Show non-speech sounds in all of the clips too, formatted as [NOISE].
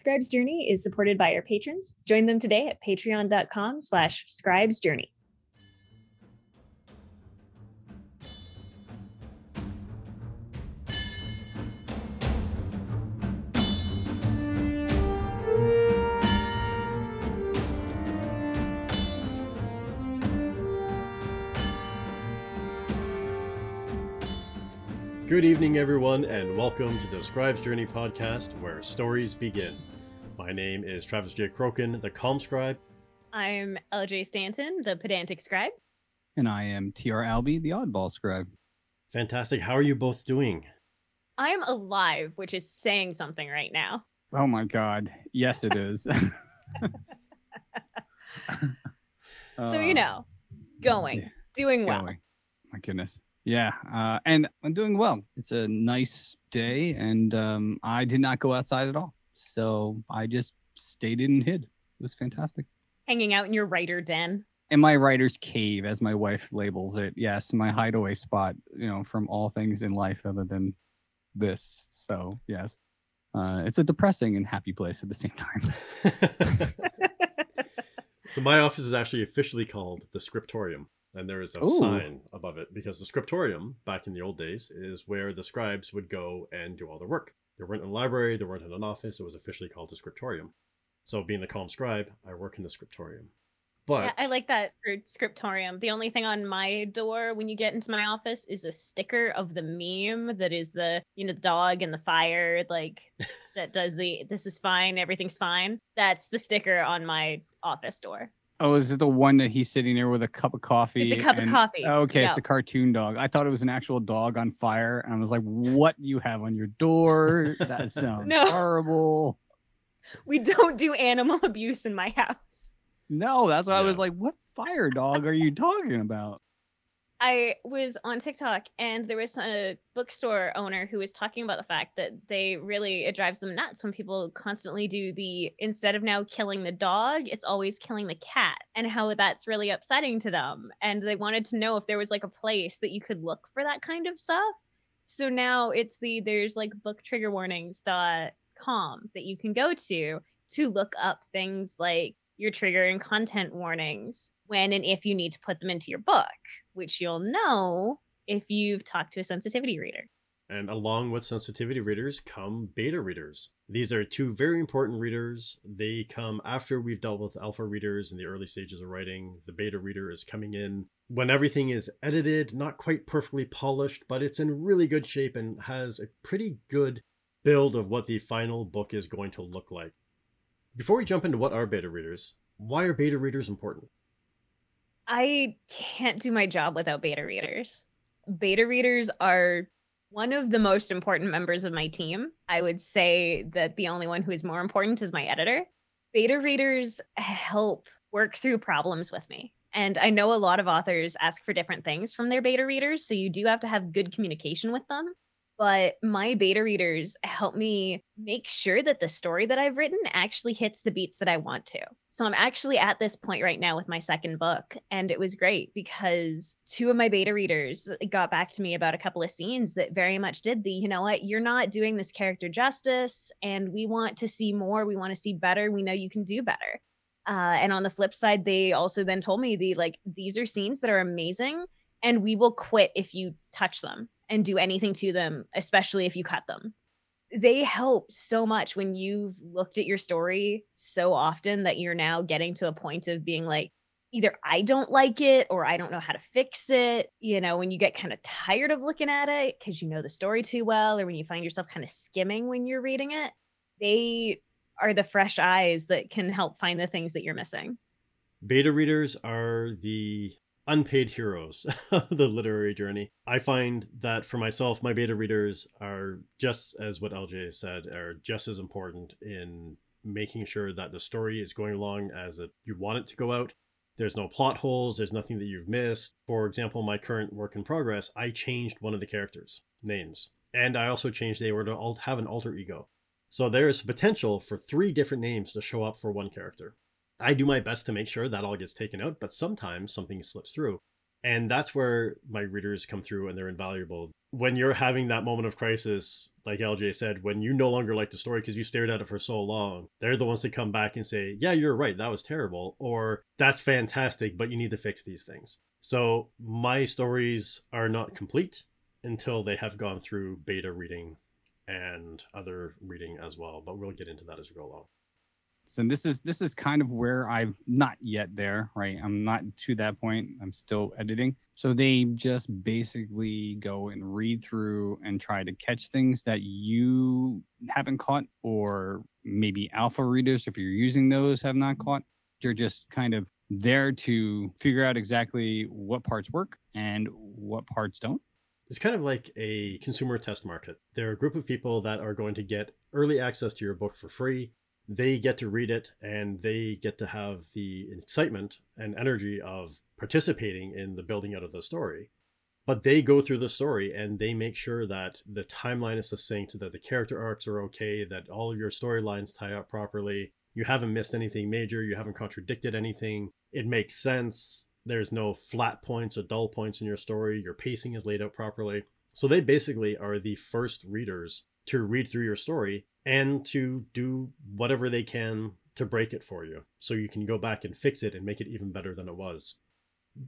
Scribe's Journey is supported by our patrons. Join them today at patreon.com slash scribesjourney. Good evening, everyone, and welcome to the Scribe's Journey podcast where stories begin. My name is Travis J. Crokin, the Calm Scribe. I'm LJ Stanton, the pedantic scribe. And I am TR Albie, the oddball scribe. Fantastic. How are you both doing? I'm alive, which is saying something right now. Oh my god. Yes, it is. [LAUGHS] [LAUGHS] so, you uh, know, going, yeah, doing well. going. My goodness. Yeah, uh, and I'm doing well. It's a nice day, and um, I did not go outside at all. So I just stayed in and hid. It was fantastic. Hanging out in your writer den. In my writer's cave, as my wife labels it. Yes, my hideaway spot, you know, from all things in life other than this. So, yes. Uh, it's a depressing and happy place at the same time. [LAUGHS] [LAUGHS] so, my office is actually officially called the Scriptorium and there is a Ooh. sign above it because the scriptorium back in the old days is where the scribes would go and do all their work. There weren't in a library there weren't in an office it was officially called the scriptorium. So being the calm scribe i work in the scriptorium. But yeah, i like that for scriptorium. The only thing on my door when you get into my office is a sticker of the meme that is the you know the dog and the fire like that does the this is fine everything's fine. That's the sticker on my office door Oh, is it the one that he's sitting there with a cup of coffee? It's a cup and, of coffee. Okay, it's a cartoon dog. I thought it was an actual dog on fire, and I was like, "What do you have on your door? [LAUGHS] That sounds no. horrible." We don't do animal [LAUGHS] abuse in my house. No, that's why yeah. I was like, "What fire dog are you talking about?" I was on TikTok and there was a bookstore owner who was talking about the fact that they really it drives them nuts when people constantly do the instead of now killing the dog, it's always killing the cat and how that's really upsetting to them. And they wanted to know if there was like a place that you could look for that kind of stuff. So now it's the there's like booktriggerwarnings.com that you can go to to look up things like your trigger and content warnings when and if you need to put them into your book, which you'll know if you've talked to a sensitivity reader. And along with sensitivity readers come beta readers. These are two very important readers. They come after we've dealt with alpha readers in the early stages of writing. The beta reader is coming in when everything is edited, not quite perfectly polished, but it's in really good shape and has a pretty good build of what the final book is going to look like. Before we jump into what are beta readers, why are beta readers important? I can't do my job without beta readers. Beta readers are one of the most important members of my team. I would say that the only one who is more important is my editor. Beta readers help work through problems with me. And I know a lot of authors ask for different things from their beta readers. So you do have to have good communication with them but my beta readers help me make sure that the story that I've written actually hits the beats that I want to. So I'm actually at this point right now with my second book. And it was great because two of my beta readers got back to me about a couple of scenes that very much did the, you know what, you're not doing this character justice. And we want to see more. We want to see better. We know you can do better. Uh, and on the flip side, they also then told me the like, these are scenes that are amazing. And we will quit if you touch them and do anything to them, especially if you cut them. They help so much when you've looked at your story so often that you're now getting to a point of being like, either I don't like it or I don't know how to fix it. You know, when you get kind of tired of looking at it because you know the story too well, or when you find yourself kind of skimming when you're reading it, they are the fresh eyes that can help find the things that you're missing. Beta readers are the unpaid heroes [LAUGHS] the literary journey. I find that for myself my beta readers are just as what lj said are just as important in making sure that the story is going along as it, you want it to go out. There's no plot holes there's nothing that you've missed. For example my current work in progress i changed one of the characters names. And i also changed they were to have an alter ego. So there's potential for three different names to show up for one character I do my best to make sure that all gets taken out, but sometimes something slips through. And that's where my readers come through and they're invaluable. When you're having that moment of crisis, like LJ said, when you no longer like the story because you stared at it for so long, they're the ones to come back and say, Yeah, you're right, that was terrible. Or that's fantastic, but you need to fix these things. So my stories are not complete until they have gone through beta reading and other reading as well. But we'll get into that as we go along. So this is this is kind of where I've not yet there, right? I'm not to that point. I'm still editing. So they just basically go and read through and try to catch things that you haven't caught, or maybe alpha readers, if you're using those, have not caught. You're just kind of there to figure out exactly what parts work and what parts don't. It's kind of like a consumer test market. There are a group of people that are going to get early access to your book for free they get to read it and they get to have the excitement and energy of participating in the building out of the story. But they go through the story and they make sure that the timeline is succinct, that the character arcs are okay, that all of your storylines tie up properly. You haven't missed anything major, you haven't contradicted anything. It makes sense. There's no flat points or dull points in your story. Your pacing is laid out properly. So they basically are the first readers to read through your story and to do whatever they can to break it for you so you can go back and fix it and make it even better than it was.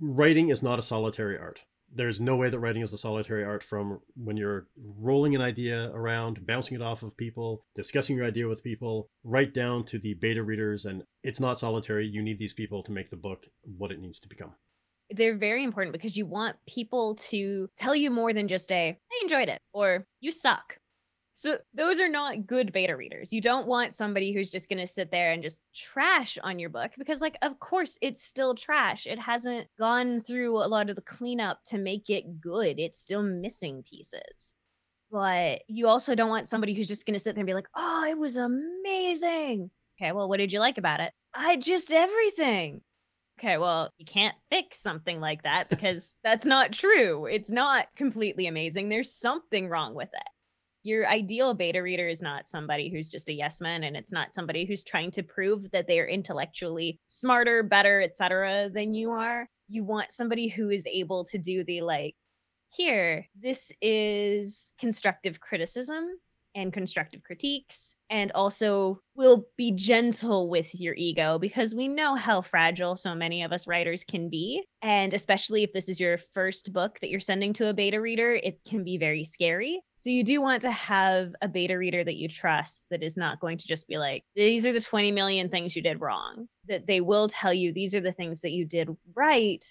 Writing is not a solitary art. There's no way that writing is a solitary art from when you're rolling an idea around, bouncing it off of people, discussing your idea with people, right down to the beta readers. And it's not solitary. You need these people to make the book what it needs to become they're very important because you want people to tell you more than just a I enjoyed it or you suck so those are not good beta readers. You don't want somebody who's just going to sit there and just trash on your book because like of course it's still trash. It hasn't gone through a lot of the cleanup to make it good. It's still missing pieces. But you also don't want somebody who's just going to sit there and be like, "Oh, it was amazing." Okay, well, what did you like about it? I just everything. Okay, well, you can't fix something like that [LAUGHS] because that's not true. It's not completely amazing. There's something wrong with it your ideal beta reader is not somebody who's just a yes man and it's not somebody who's trying to prove that they are intellectually smarter better etc than you are. You want somebody who is able to do the like here this is constructive criticism and constructive critiques and also will be gentle with your ego because we know how fragile so many of us writers can be and especially if this is your first book that you're sending to a beta reader it can be very scary. So you do want to have a beta reader that you trust that is not going to just be like these are the 20 million things you did wrong that they will tell you these are the things that you did right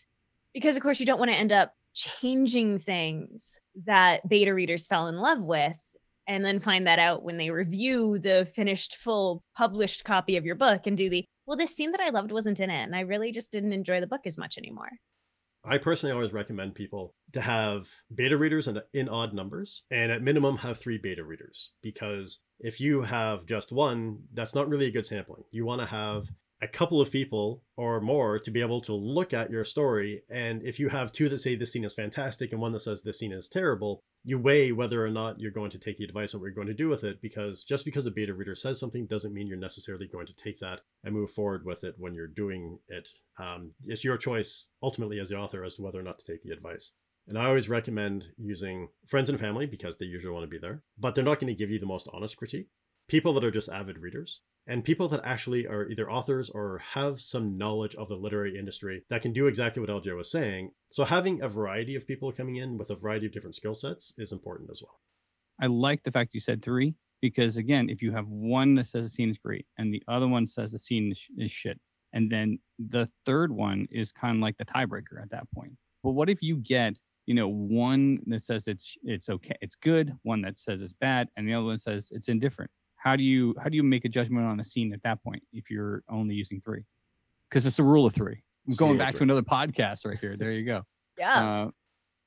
because of course you don't want to end up changing things that beta readers fell in love with and then find that out when they review the finished full published copy of your book and do the well this scene that i loved wasn't in it and i really just didn't enjoy the book as much anymore. I personally always recommend people to have beta readers in, uh, in odd numbers and at minimum have three beta readers because if you have just one that's not really a good sampling. You want to have a couple of people or more to be able to look at your story. And if you have two that say this scene is fantastic and one that says this scene is terrible, you weigh whether or not you're going to take the advice and what you're going to do with it. Because just because a beta reader says something doesn't mean you're necessarily going to take that and move forward with it when you're doing it. Um, it's your choice ultimately as the author as to whether or not to take the advice. And I always recommend using friends and family because they usually want to be there, but they're not going to give you the most honest critique people that are just avid readers and people that actually are either authors or have some knowledge of the literary industry that can do exactly what LJ was saying. So having a variety of people coming in with a variety of different skill sets is important as well. I like the fact you said three because again, if you have one that says the scene is great and the other one says the scene is shit, and then the third one is kind of like the tiebreaker at that point. But what if you get you know one that says it's it's okay it's good one that says it's bad and the other one says it's indifferent how do you how do you make a judgment on a scene at that point if you're only using three? Because it's a rule of three. I'm going back to another podcast right here. There you go. [LAUGHS] Yeah. Uh,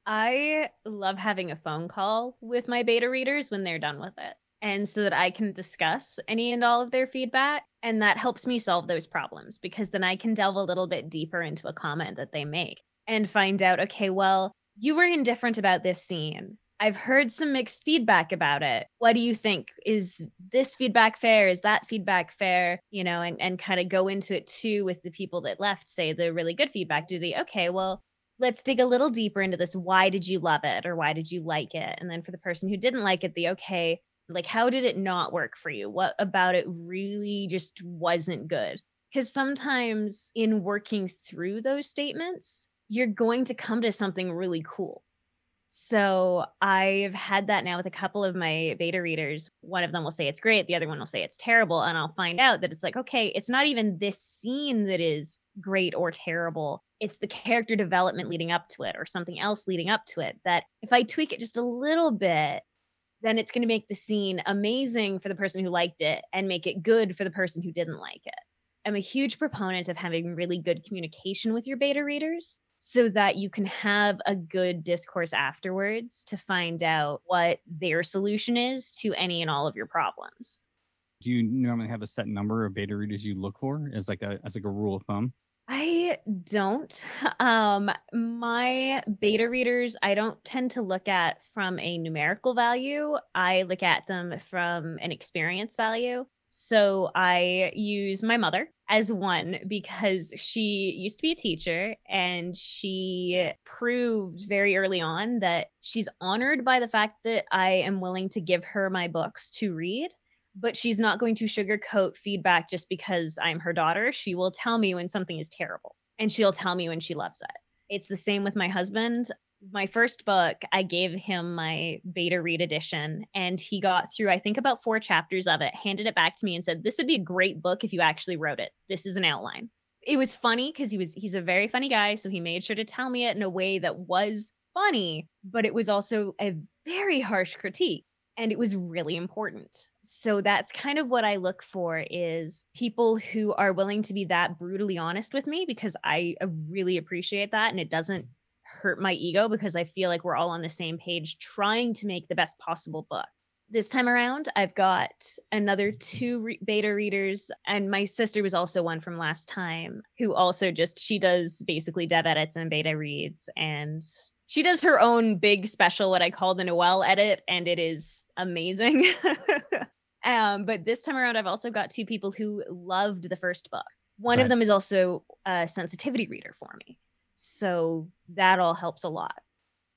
I love having a phone call with my beta readers when they're done with it. And so that I can discuss any and all of their feedback. And that helps me solve those problems because then I can delve a little bit deeper into a comment that they make and find out okay, well, you were indifferent about this scene. I've heard some mixed feedback about it. What do you think? Is this feedback fair? Is that feedback fair? You know, and, and kind of go into it too with the people that left, say the really good feedback. Do they, okay, well, let's dig a little deeper into this. Why did you love it or why did you like it? And then for the person who didn't like it, the okay, like how did it not work for you? What about it really just wasn't good? Because sometimes in working through those statements, you're going to come to something really cool. So I've had that now with a couple of my beta readers. One of them will say it's great, the other one will say it's terrible. And I'll find out that it's like, okay, it's not even this scene that is great or terrible. It's the character development leading up to it or something else leading up to it. That if I tweak it just a little bit, then it's going to make the scene amazing for the person who liked it and make it good for the person who didn't like it. I'm a huge proponent of having really good communication with your beta readers so that you can have a good discourse afterwards to find out what their solution is to any and all of your problems. Do you normally have a set number of beta readers you look for as like a as like a rule of thumb? I don't. [LAUGHS] Um my beta readers I don't tend to look at from a numerical value. I look at them from an experience value. So I use my mother as one because she used to be a teacher and she proved very early on that she's honored by the fact that I am willing to give her my books to read. But she's not going to sugarcoat feedback just because I'm her daughter. She will tell me when something is terrible and she'll tell me when she loves it. It's the same with my husband my first book, I gave him my beta read edition and he got through, I think, about four chapters of it, handed it back to me and said, This would be a great book if you actually wrote it. This is an outline. It was funny because he was he's a very funny guy. So he made sure to tell me it in a way that was funny, but it was also a very harsh critique. And it was really important. So that's kind of what I look for is people who are willing to be that brutally honest with me because I uh, really appreciate that. And it doesn't hurt my ego because I feel like we're all on the same page trying to make the best possible book. This time around, I've got another two re- beta readers, and my sister was also one from last time who also just she does basically dev edits and beta reads, and she does her own big special, what I call the Noel edit, and it is amazing. [LAUGHS] um, but this time around, I've also got two people who loved the first book. One right. of them is also a sensitivity reader for me. So that all helps a lot.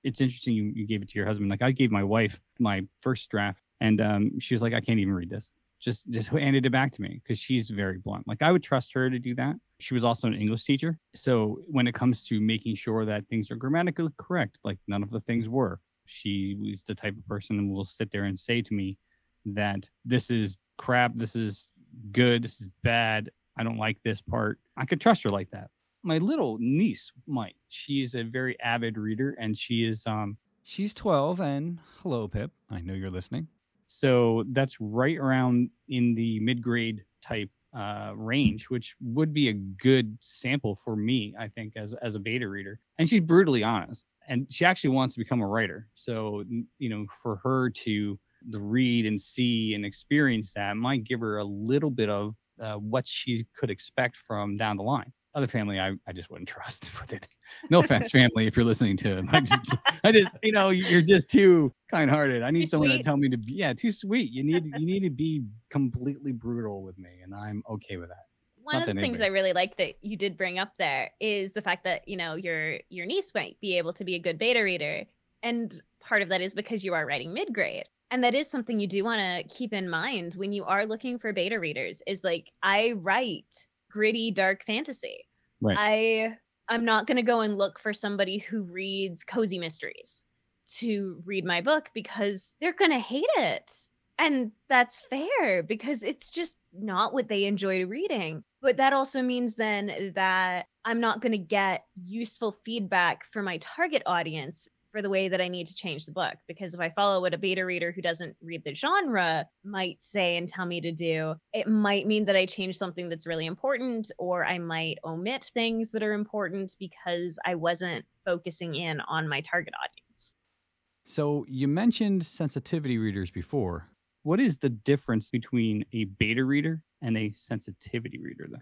It's interesting you, you gave it to your husband. Like I gave my wife my first draft and um, she was like, I can't even read this. Just [LAUGHS] just handed it back to me because she's very blunt. Like I would trust her to do that. She was also an English teacher. So when it comes to making sure that things are grammatically correct, like none of the things were, she was the type of person who will sit there and say to me that this is crap, this is good, this is bad, I don't like this part. I could trust her like that my little niece might. She is a very avid reader, and she is um she's twelve. And hello, Pip. I know you're listening. So that's right around in the mid grade type uh, range, which would be a good sample for me, I think, as as a beta reader. And she's brutally honest, and she actually wants to become a writer. So you know, for her to read and see and experience that might give her a little bit of uh, what she could expect from down the line other family I, I just wouldn't [LAUGHS] trust [LAUGHS] with it. No offense, family, if you're listening to it. I just I just you know, you're just too kind hearted. I need too someone sweet. to tell me to be yeah, too sweet. You need you need to be completely brutal with me, and I'm okay with that. One Not of the things I really like that you did bring up there is the fact that, you know, your your niece might be able to be a good beta reader. And part of that is because you are writing mid grade. And that is something you do want to keep in mind when you are looking for beta readers is like I write gritty dark fantasy. Right. I I'm not going to go and look for somebody who reads cozy mysteries to read my book because they're going to hate it. And that's fair because it's just not what they enjoy reading. But that also means then that I'm not going to get useful feedback for my target audience for the way that I need to change the book. Because if I follow what a beta reader who doesn't read the genre might say and tell me to do, it might mean that I change something that's really important, or I might omit things that are important because I wasn't focusing in on my target audience. So you mentioned sensitivity readers before. What is the difference between a beta reader and a sensitivity reader, though?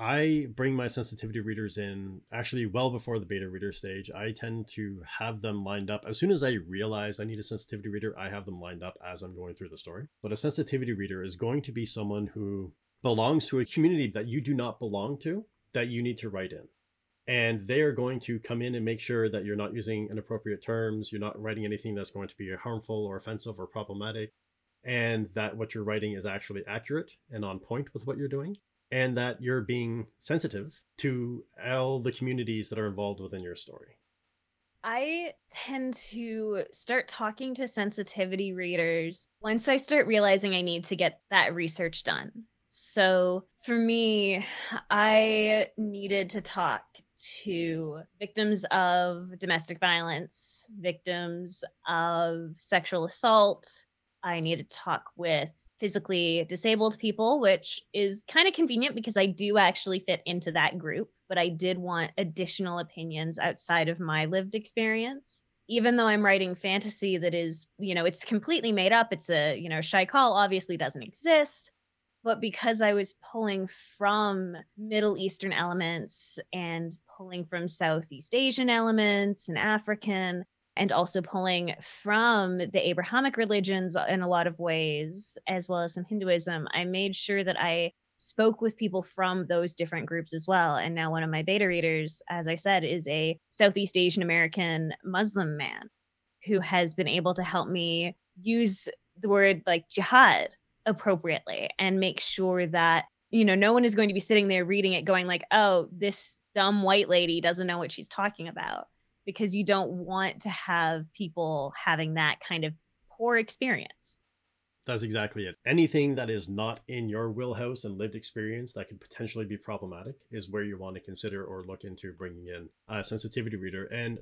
I bring my sensitivity readers in actually well before the beta reader stage. I tend to have them lined up. As soon as I realize I need a sensitivity reader, I have them lined up as I'm going through the story. But a sensitivity reader is going to be someone who belongs to a community that you do not belong to, that you need to write in. and they are going to come in and make sure that you're not using inappropriate terms, you're not writing anything that's going to be harmful or offensive or problematic, and that what you're writing is actually accurate and on point with what you're doing, and that you're being sensitive to all the communities that are involved within your story. I tend to start talking to sensitivity readers once I start realizing I need to get that research done. So for me, I needed to talk to victims of domestic violence, victims of sexual assault. I need to talk with physically disabled people, which is kind of convenient because I do actually fit into that group, but I did want additional opinions outside of my lived experience. Even though I'm writing fantasy that is, you know, it's completely made up, it's a, you know, Shai-Khal obviously doesn't exist but because I was pulling from Middle Eastern elements and pulling from Southeast Asian elements and African, and also pulling from the Abrahamic religions in a lot of ways, as well as some Hinduism, I made sure that I spoke with people from those different groups as well. And now one of my beta readers, as I said, is a Southeast Asian American Muslim man who has been able to help me use the word like jihad appropriately and make sure that you know no one is going to be sitting there reading it going like oh this dumb white lady doesn't know what she's talking about because you don't want to have people having that kind of poor experience that's exactly it anything that is not in your wheelhouse and lived experience that could potentially be problematic is where you want to consider or look into bringing in a sensitivity reader and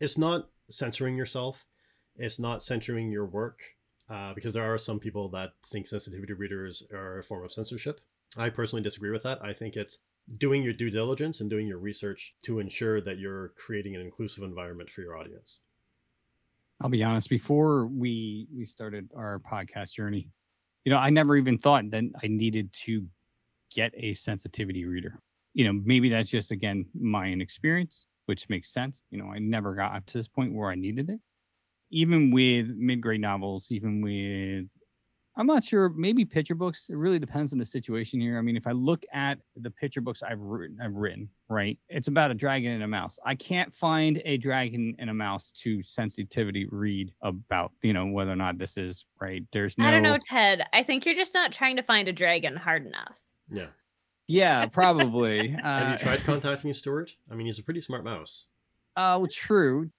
it's not censoring yourself it's not censoring your work uh, because there are some people that think sensitivity readers are a form of censorship. I personally disagree with that. I think it's doing your due diligence and doing your research to ensure that you're creating an inclusive environment for your audience. I'll be honest, before we we started our podcast journey, you know, I never even thought that I needed to get a sensitivity reader. You know, maybe that's just again my inexperience, which makes sense. You know, I never got to this point where I needed it even with mid-grade novels, even with I'm not sure, maybe picture books. It really depends on the situation here. I mean, if I look at the picture books I've written, I've written, right? It's about a dragon and a mouse. I can't find a dragon and a mouse to sensitivity read about, you know, whether or not this is right. There's no I don't know, Ted. I think you're just not trying to find a dragon hard enough. Yeah. Yeah, [LAUGHS] probably. uh, Have you tried [LAUGHS] contacting Stuart? I mean, he's a pretty smart mouse. Oh, true.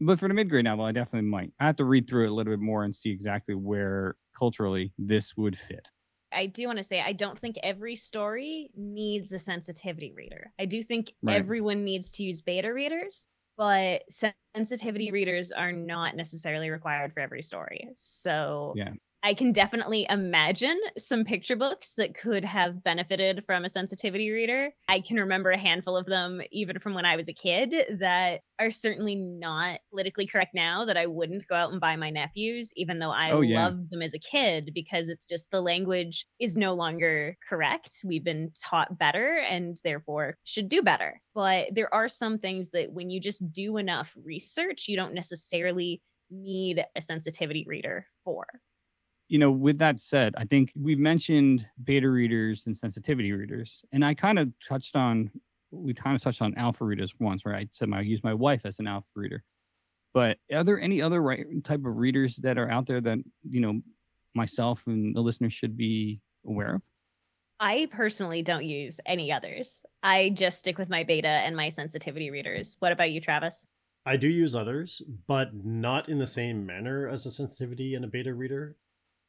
But for the mid grade novel, I definitely might. I have to read through it a little bit more and see exactly where culturally this would fit. I do want to say I don't think every story needs a sensitivity reader. I do think Right. everyone needs to use beta readers, but sensitivity readers are not necessarily required for every story. So Yeah. I can definitely imagine some picture books that could have benefited from a sensitivity reader. I can remember a handful of them, even from when I was a kid, that are certainly not politically correct now that I wouldn't go out and buy my nephews, even though I Oh, yeah. loved them as a kid, because it's just the language is no longer correct. We've been taught better and therefore should do better. But there are some things that when you just do enough research, you don't necessarily need a sensitivity reader for. You know, with that said, I think we've mentioned beta readers and sensitivity readers, and I kind of touched on we kind of touched on alpha readers once, right? I said I use my wife as an alpha reader, but are there any other right type of readers that are out there that you know myself and the listeners should be aware of? I personally don't use any others. I just stick with my beta and my sensitivity readers. What about you, Travis? I do use others, but not in the same manner as a sensitivity and a beta reader.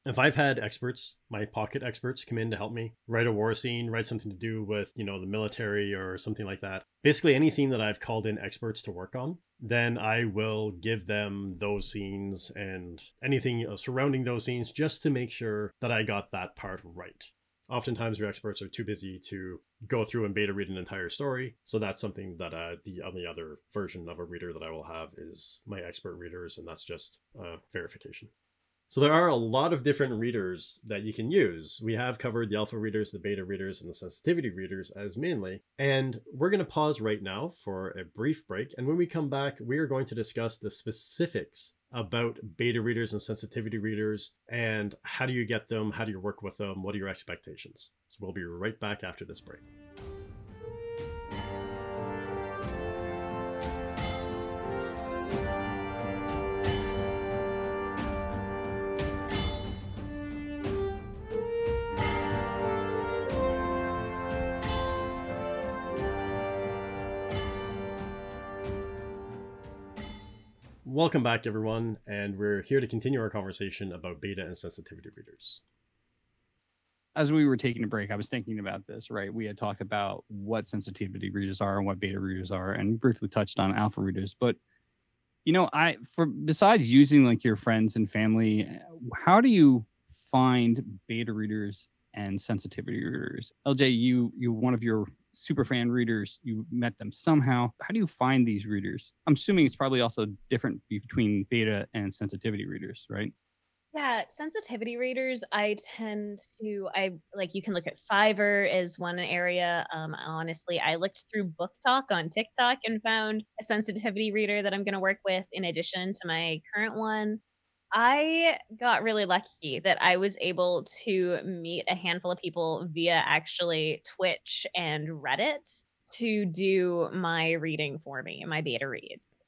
If I've had experts, my pocket experts, come in to help me write a war scene, write something to do with, you know, the military or something like that, basically any scene that I've called in experts to work on, then I will give them those scenes and anything surrounding those scenes just to make sure that I got that part right. Oftentimes, your experts are too busy to go through and beta read an entire story. So that's something that uh, the only other version of a reader that I will have is my expert readers, and that's just uh, verification. So there are a lot of different readers that you can use. We have covered the alpha readers, the beta readers, and the sensitivity readers as mainly. And we're going to pause right now for a brief break. And when we come back, we are going to discuss the specifics about beta readers and sensitivity readers and how do you get them? How do you work with them? What are your expectations? So we'll be right back after this break. Welcome back, everyone, and we're here to continue our conversation about beta and sensitivity readers. As we were taking a break, I was thinking about this, right? We had talked about what sensitivity readers are and what beta readers are, and briefly touched on alpha readers. But you know, I for besides using like your friends and family, how do you find beta readers and sensitivity readers? LJ, you you one of your super fan readers, you met them somehow. How do you find these readers? I'm assuming it's probably also different between beta and sensitivity readers, right? Yeah, sensitivity readers, I tend to I like you can look at Fiverr as one area. Um, honestly, I looked through Book Talk on TikTok and found a sensitivity reader that I'm going to work with in addition to my current one. I got really lucky that I was able to meet a handful of people via actually Twitch and Reddit to do my reading for me, my beta reads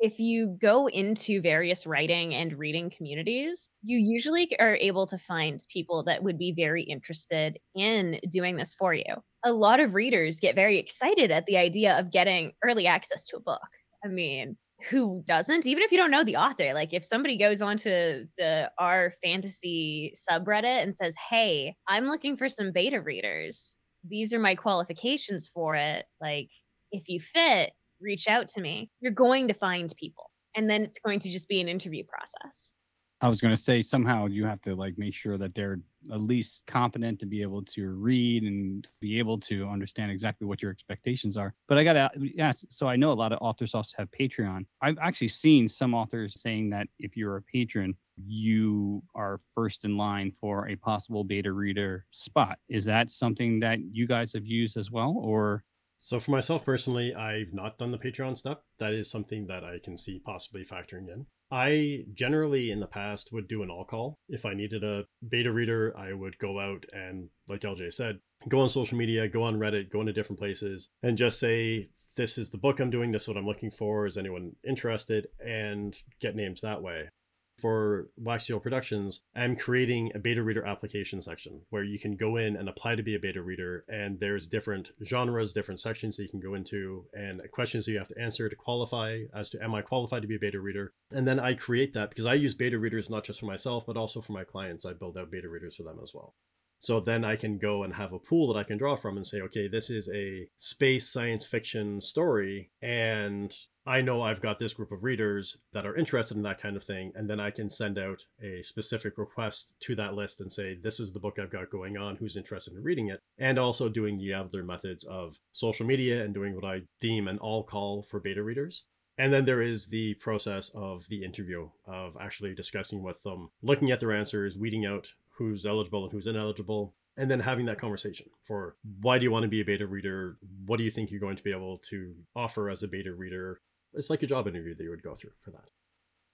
if you go into various writing and reading communities, you usually are able to find people that would be very interested in doing this for you. A lot of readers get very excited at the idea of getting early access to a book. I mean, who doesn't? Even if you don't know the author, like if somebody goes onto the our fantasy subreddit and says, "Hey, I'm looking for some beta readers. These are my qualifications for it. Like if you fit, reach out to me, you're going to find people. And then it's going to just be an interview process. I was going to say somehow you have to like make sure that they're at least competent to be able to read and be able to understand exactly what your expectations are. But I got to ask so I know a lot of authors also have Patreon. I've actually seen some authors saying that if you're a patron, you are first in line for a possible beta reader spot. Is that something that you guys have used as well or so for myself personally, I've not done the Patreon stuff. That is something that I can see possibly factoring in. I generally in the past would do an all call. If I needed a beta reader, I would go out and, like LJ said, go on social media, go on Reddit, go into different places, and just say, this is the book I'm doing, this is what I'm looking for. Is anyone interested? And get names that way for Wax Seal Productions, I'm creating a beta reader application section where you can go in and apply to be a beta reader. And there's different genres, different sections that you can go into, and questions that you have to answer to qualify as to am I qualified to be a beta reader? And then I create that because I use beta readers not just for myself, but also for my clients. I build out beta readers for them as well. So then I can go and have a pool that I can draw from and say, okay, this is a space science fiction story, and I know I've got this group of readers that are interested in that kind of thing, and then I can send out a specific request to that list and say, this is the book I've got going on, who's interested in reading it, and also doing the other methods of social media and doing what I deem an all call for beta readers. And then there is the process of the interview, of actually discussing with them, looking at their answers, weeding out who's eligible and who's ineligible, and then having that conversation for why do you want to be a beta reader? What do you think you're going to be able to offer as a beta reader? It's like a job interview that you would go through for that.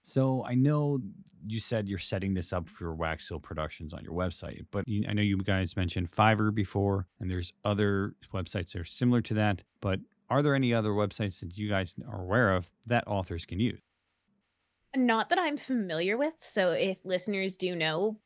So I know you said you're setting this up for Wax Seal Productions on your website, but I know you guys mentioned Fiverr before, and there's other websites that are similar to that. But are there any other websites that you guys are aware of that authors can use? Not that I'm familiar with. So if listeners do know,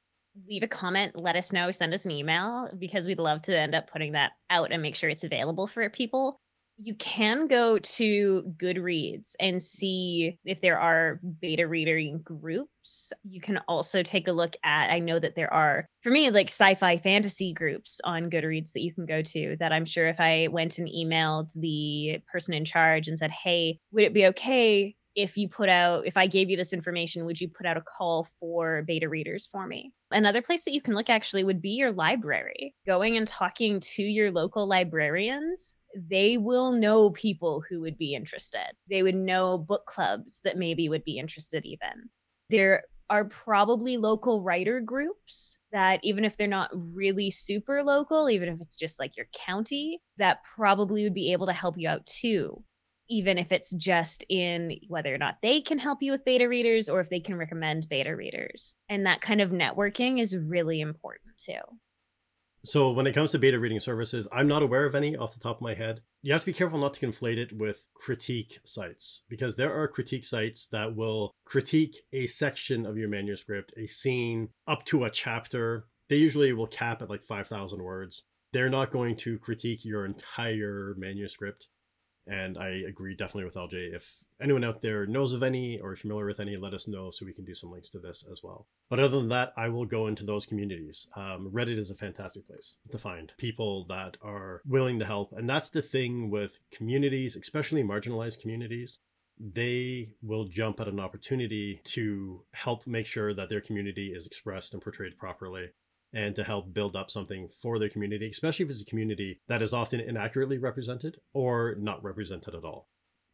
leave a comment, let us know, send us an email because we'd love to end up putting that out and make sure it's available for people. You can go to Goodreads and see if there are beta reading groups. You can also take a look at, I know that there are, for me, like sci fi fantasy groups on Goodreads that you can go to. That I'm sure if I went and emailed the person in charge and said, hey, would it be okay if you put out if i gave you this information would you put out a call for beta readers for me another place that you can look actually would be your library going and talking to your local librarians they will know people who would be interested they would know book clubs that maybe would be interested even there are probably local writer groups that even if they're not really super local even if it's just like your county that probably would be able to help you out too even if it's just in whether or not they can help you with beta readers or if they can recommend beta readers. And that kind of networking is really important too. So, when it comes to beta reading services, I'm not aware of any off the top of my head. You have to be careful not to conflate it with critique sites because there are critique sites that will critique a section of your manuscript, a scene, up to a chapter. They usually will cap at like 5,000 words. They're not going to critique your entire manuscript And I agree definitely with LJ. If anyone out there knows of any or familiar with any, let us know so we can do some links to this as well. But other than that, I will go into those communities. Um, Reddit is a fantastic place to find people that are willing to help. And that's the thing with communities, especially marginalized communities. They will jump at an opportunity to help make sure that their community is expressed and portrayed properly and to help build up something for their community, especially if it's a community that is often inaccurately represented or not represented at all.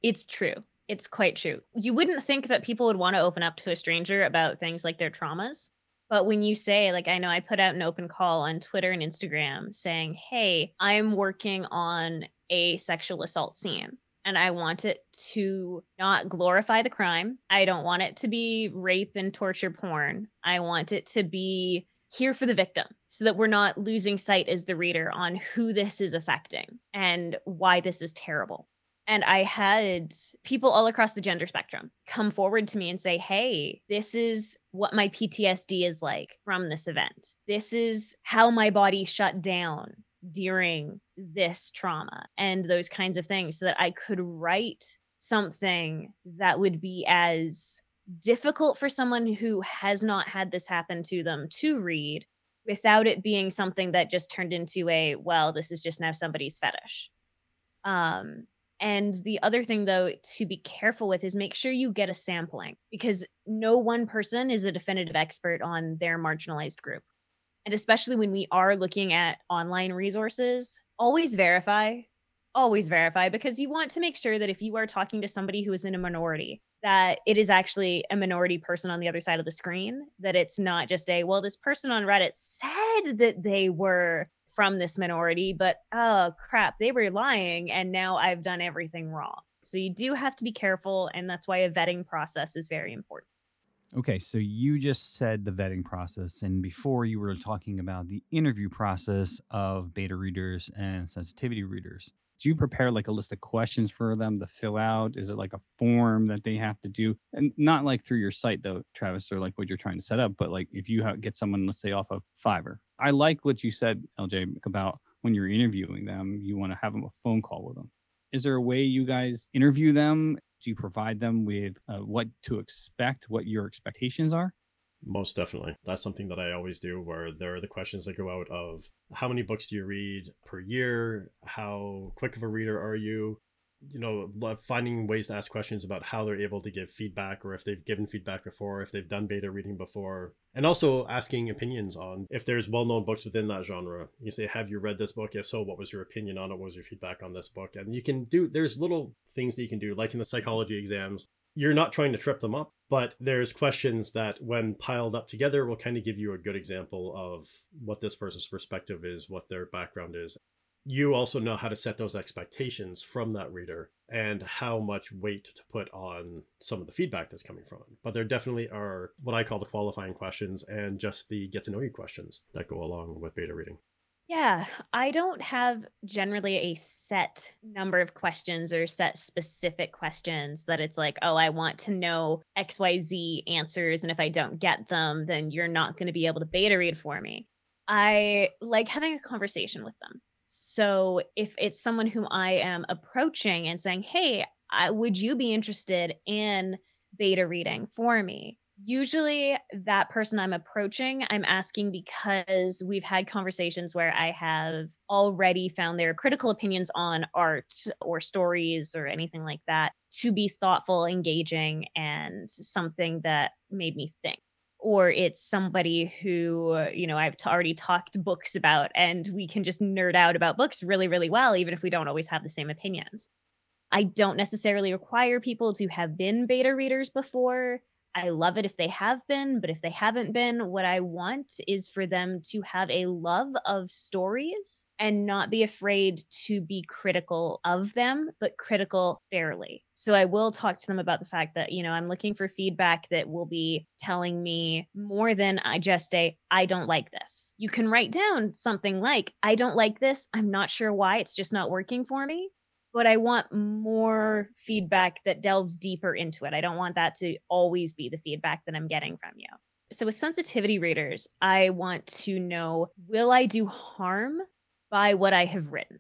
It's true. It's quite true. You wouldn't think that people would want to open up to a stranger about things like their traumas. But when you say, like, I know I put out an open call on Twitter and Instagram saying, hey, I'm working on a sexual assault scene and I want it to not glorify the crime. I don't want it to be rape and torture porn. I want it to be here for the victim so that we're not losing sight as the reader on who this is affecting and why this is terrible. And I had people all across the gender spectrum come forward to me and say, Hey, this is what my PTSD is like from this event. This is how my body shut down during this trauma and those kinds of things so that I could write something that would be as difficult for someone who has not had this happen to them to read without it being something that just turned into a well this is just now somebody's fetish. Um and the other thing though to be careful with is make sure you get a sampling because no one person is a definitive expert on their marginalized group. And especially when we are looking at online resources always verify always verify because you want to make sure that if you are talking to somebody who is in a minority that it is actually a minority person on the other side of the screen that it's not just a well this person on reddit said that they were from this minority but oh crap they were lying and now i've done everything wrong. So you do have to be careful and that's why a vetting process is very important Okay, so you just said the vetting process, and before you were talking about the interview process of beta readers and sensitivity readers do you prepare like a list of questions for them to fill out? Is it like a form that they have to do? And not like through your site though, Travis, or like what you're trying to set up, but like if you get someone, let's say off of Fiverr. I like what you said, LJ, about when you're interviewing them, you want to have them a phone call with them. Is there a way you guys interview them? Do you provide them with uh, what to expect, what your expectations are? Most definitely. That's something that I always do where there are the questions that go out of how many books do you read per year? How quick of a reader are you? You know, finding ways to ask questions about how they're able to give feedback or if they've given feedback before, if they've done beta reading before, and also asking opinions on if there's well known books within that genre. You say, Have you read this book? If so, what was your opinion on it? What was your feedback on this book? And you can do, there's little things that you can do, like in the psychology exams, you're not trying to trip them up, but there's questions that, when piled up together, will kind of give you a good example of what this person's perspective is, what their background is. You also know how to set those expectations from that reader and how much weight to put on some of the feedback that's coming from it. But there definitely are what I call the qualifying questions and just the get to know you questions that go along with beta reading. Yeah, I don't have generally a set number of questions or set specific questions that it's like, oh, I want to know XYZ answers. And if I don't get them, then you're not going to be able to beta read for me. I like having a conversation with them. So if it's someone whom I am approaching and saying, hey, I, would you be interested in beta reading for me? Usually, that person I'm approaching, I'm asking because we've had conversations where I have already found their critical opinions on art or stories or anything like that to be thoughtful, engaging, and something that made me think. Or it's somebody who, uh, you know, I've t- already talked books about and we can just nerd out about books really, really well, even if we don't always have the same opinions. I don't necessarily require people to have been beta readers before. I love it if they have been, but if they haven't been, what I want is for them to have a love of stories and not be afraid to be critical of them, but critical fairly. So I will talk to them about the fact that, you know, I'm looking for feedback that will be telling me more than I just a, I don't like this. You can write down something like, I don't like this. I'm not sure why. It's just not working for me but I want more feedback that delves deeper into it. I don't want that to always be the feedback that I'm getting from you. So, with sensitivity readers, I want to know will I do harm by what I have written?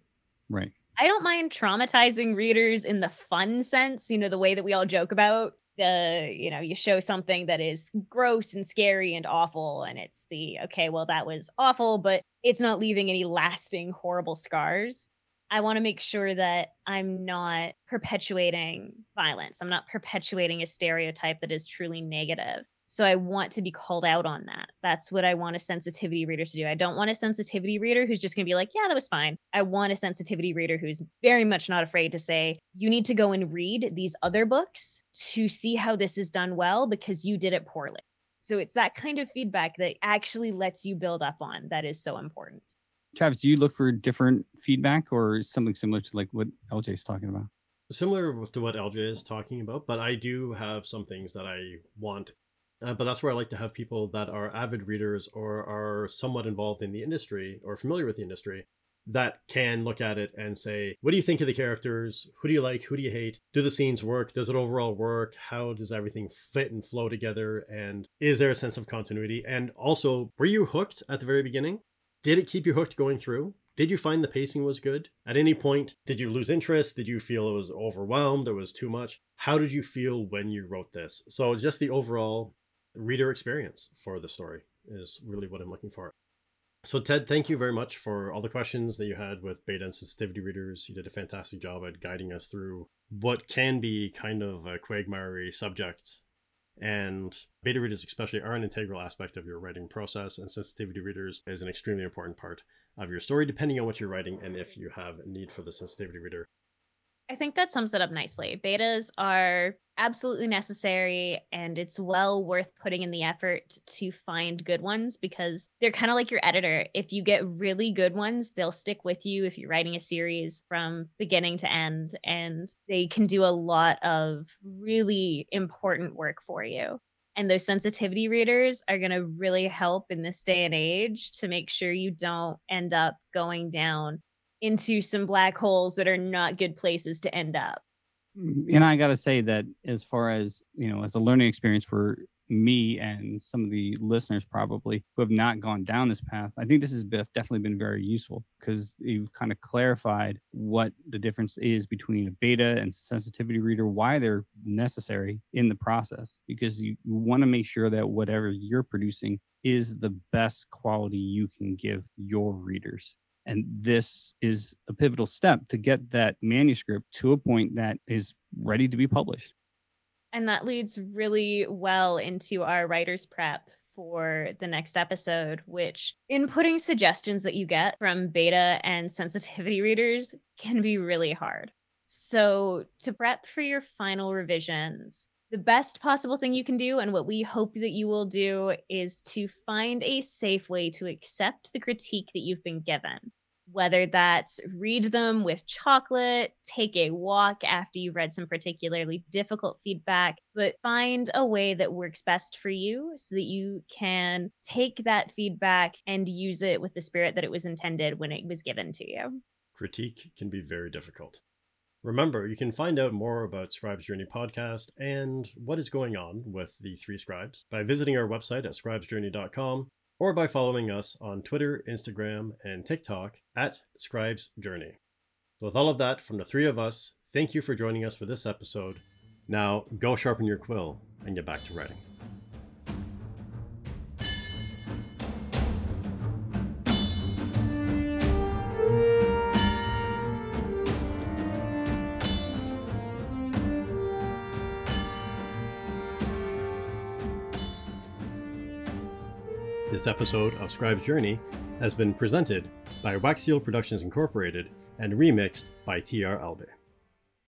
Right. I don't mind traumatizing readers in the fun sense, you know, the way that we all joke about the, you know, you show something that is gross and scary and awful, and it's the, okay, well, that was awful, but it's not leaving any lasting horrible scars. I want to make sure that I'm not perpetuating violence. I'm not perpetuating a stereotype that is truly negative. So I want to be called out on that. That's what I want a sensitivity reader to do. I don't want a sensitivity reader who's just going to be like, yeah, that was fine. I want a sensitivity reader who's very much not afraid to say, you need to go and read these other books to see how this is done well because you did it poorly. So it's that kind of feedback that actually lets you build up on that is so important. Travis, do you look for different feedback or something similar to like what LJ is talking about? Similar to what LJ is talking about, but I do have some things that I want uh, but that's where I like to have people that are avid readers or are somewhat involved in the industry or familiar with the industry that can look at it and say, what do you think of the characters? Who do you like? Who do you hate? Do the scenes work? Does it overall work? How does everything fit and flow together? And is there a sense of continuity? And also, were you hooked at the very beginning? Did it keep you hooked going through? Did you find the pacing was good? At any point, did you lose interest? Did you feel it was overwhelmed It was too much? How did you feel when you wrote this? So, just the overall reader experience for the story is really what I'm looking for. So, Ted, thank you very much for all the questions that you had with beta and sensitivity readers. You did a fantastic job at guiding us through what can be kind of a quagmire subject. And beta readers, especially, are an integral aspect of your writing process, and sensitivity readers is an extremely important part of your story, depending on what you're writing and if you have a need for the sensitivity reader. I think that sums it up nicely. Betas are absolutely necessary and it's well worth putting in the effort to find good ones because they're kind of like your editor. If you get really good ones, they'll stick with you if you're writing a series from beginning to end and they can do a lot of really important work for you. And those sensitivity readers are going to really help in this day and age to make sure you don't end up going down into some black holes that are not good places to end up. Mm, and I got to say that as far as, you know, as a learning experience for me and some of the listeners probably who have not gone down this path, I think this has definitely been very useful because you've kind of clarified what the difference is between a beta and sensitivity reader, why they're necessary in the process, because you, you want to make sure that whatever you're producing is the best quality you can give your readers. And this is a pivotal step to get that manuscript to a point that is ready to be published. And that leads really well into our writer's prep for the next episode, which inputting suggestions that you get from beta and sensitivity readers can be really hard. So, to prep for your final revisions, the best possible thing you can do, and what we hope that you will do, is to find a safe way to accept the critique that you've been given. Whether that's read them with chocolate, take a walk after you've read some particularly difficult feedback, but find a way that works best for you so that you can take that feedback and use it with the spirit that it was intended when it was given to you. Critique can be very difficult. Remember, you can find out more about Scribes Journey podcast and what is going on with the three scribes by visiting our website at scribesjourney.com or by following us on Twitter, Instagram, and TikTok at Scribes Journey. So, with all of that from the three of us, thank you for joining us for this episode. Now, go sharpen your quill and get back to writing. This episode of Scribe's Journey has been presented by Wax Seal Productions Incorporated and remixed by TR Albe.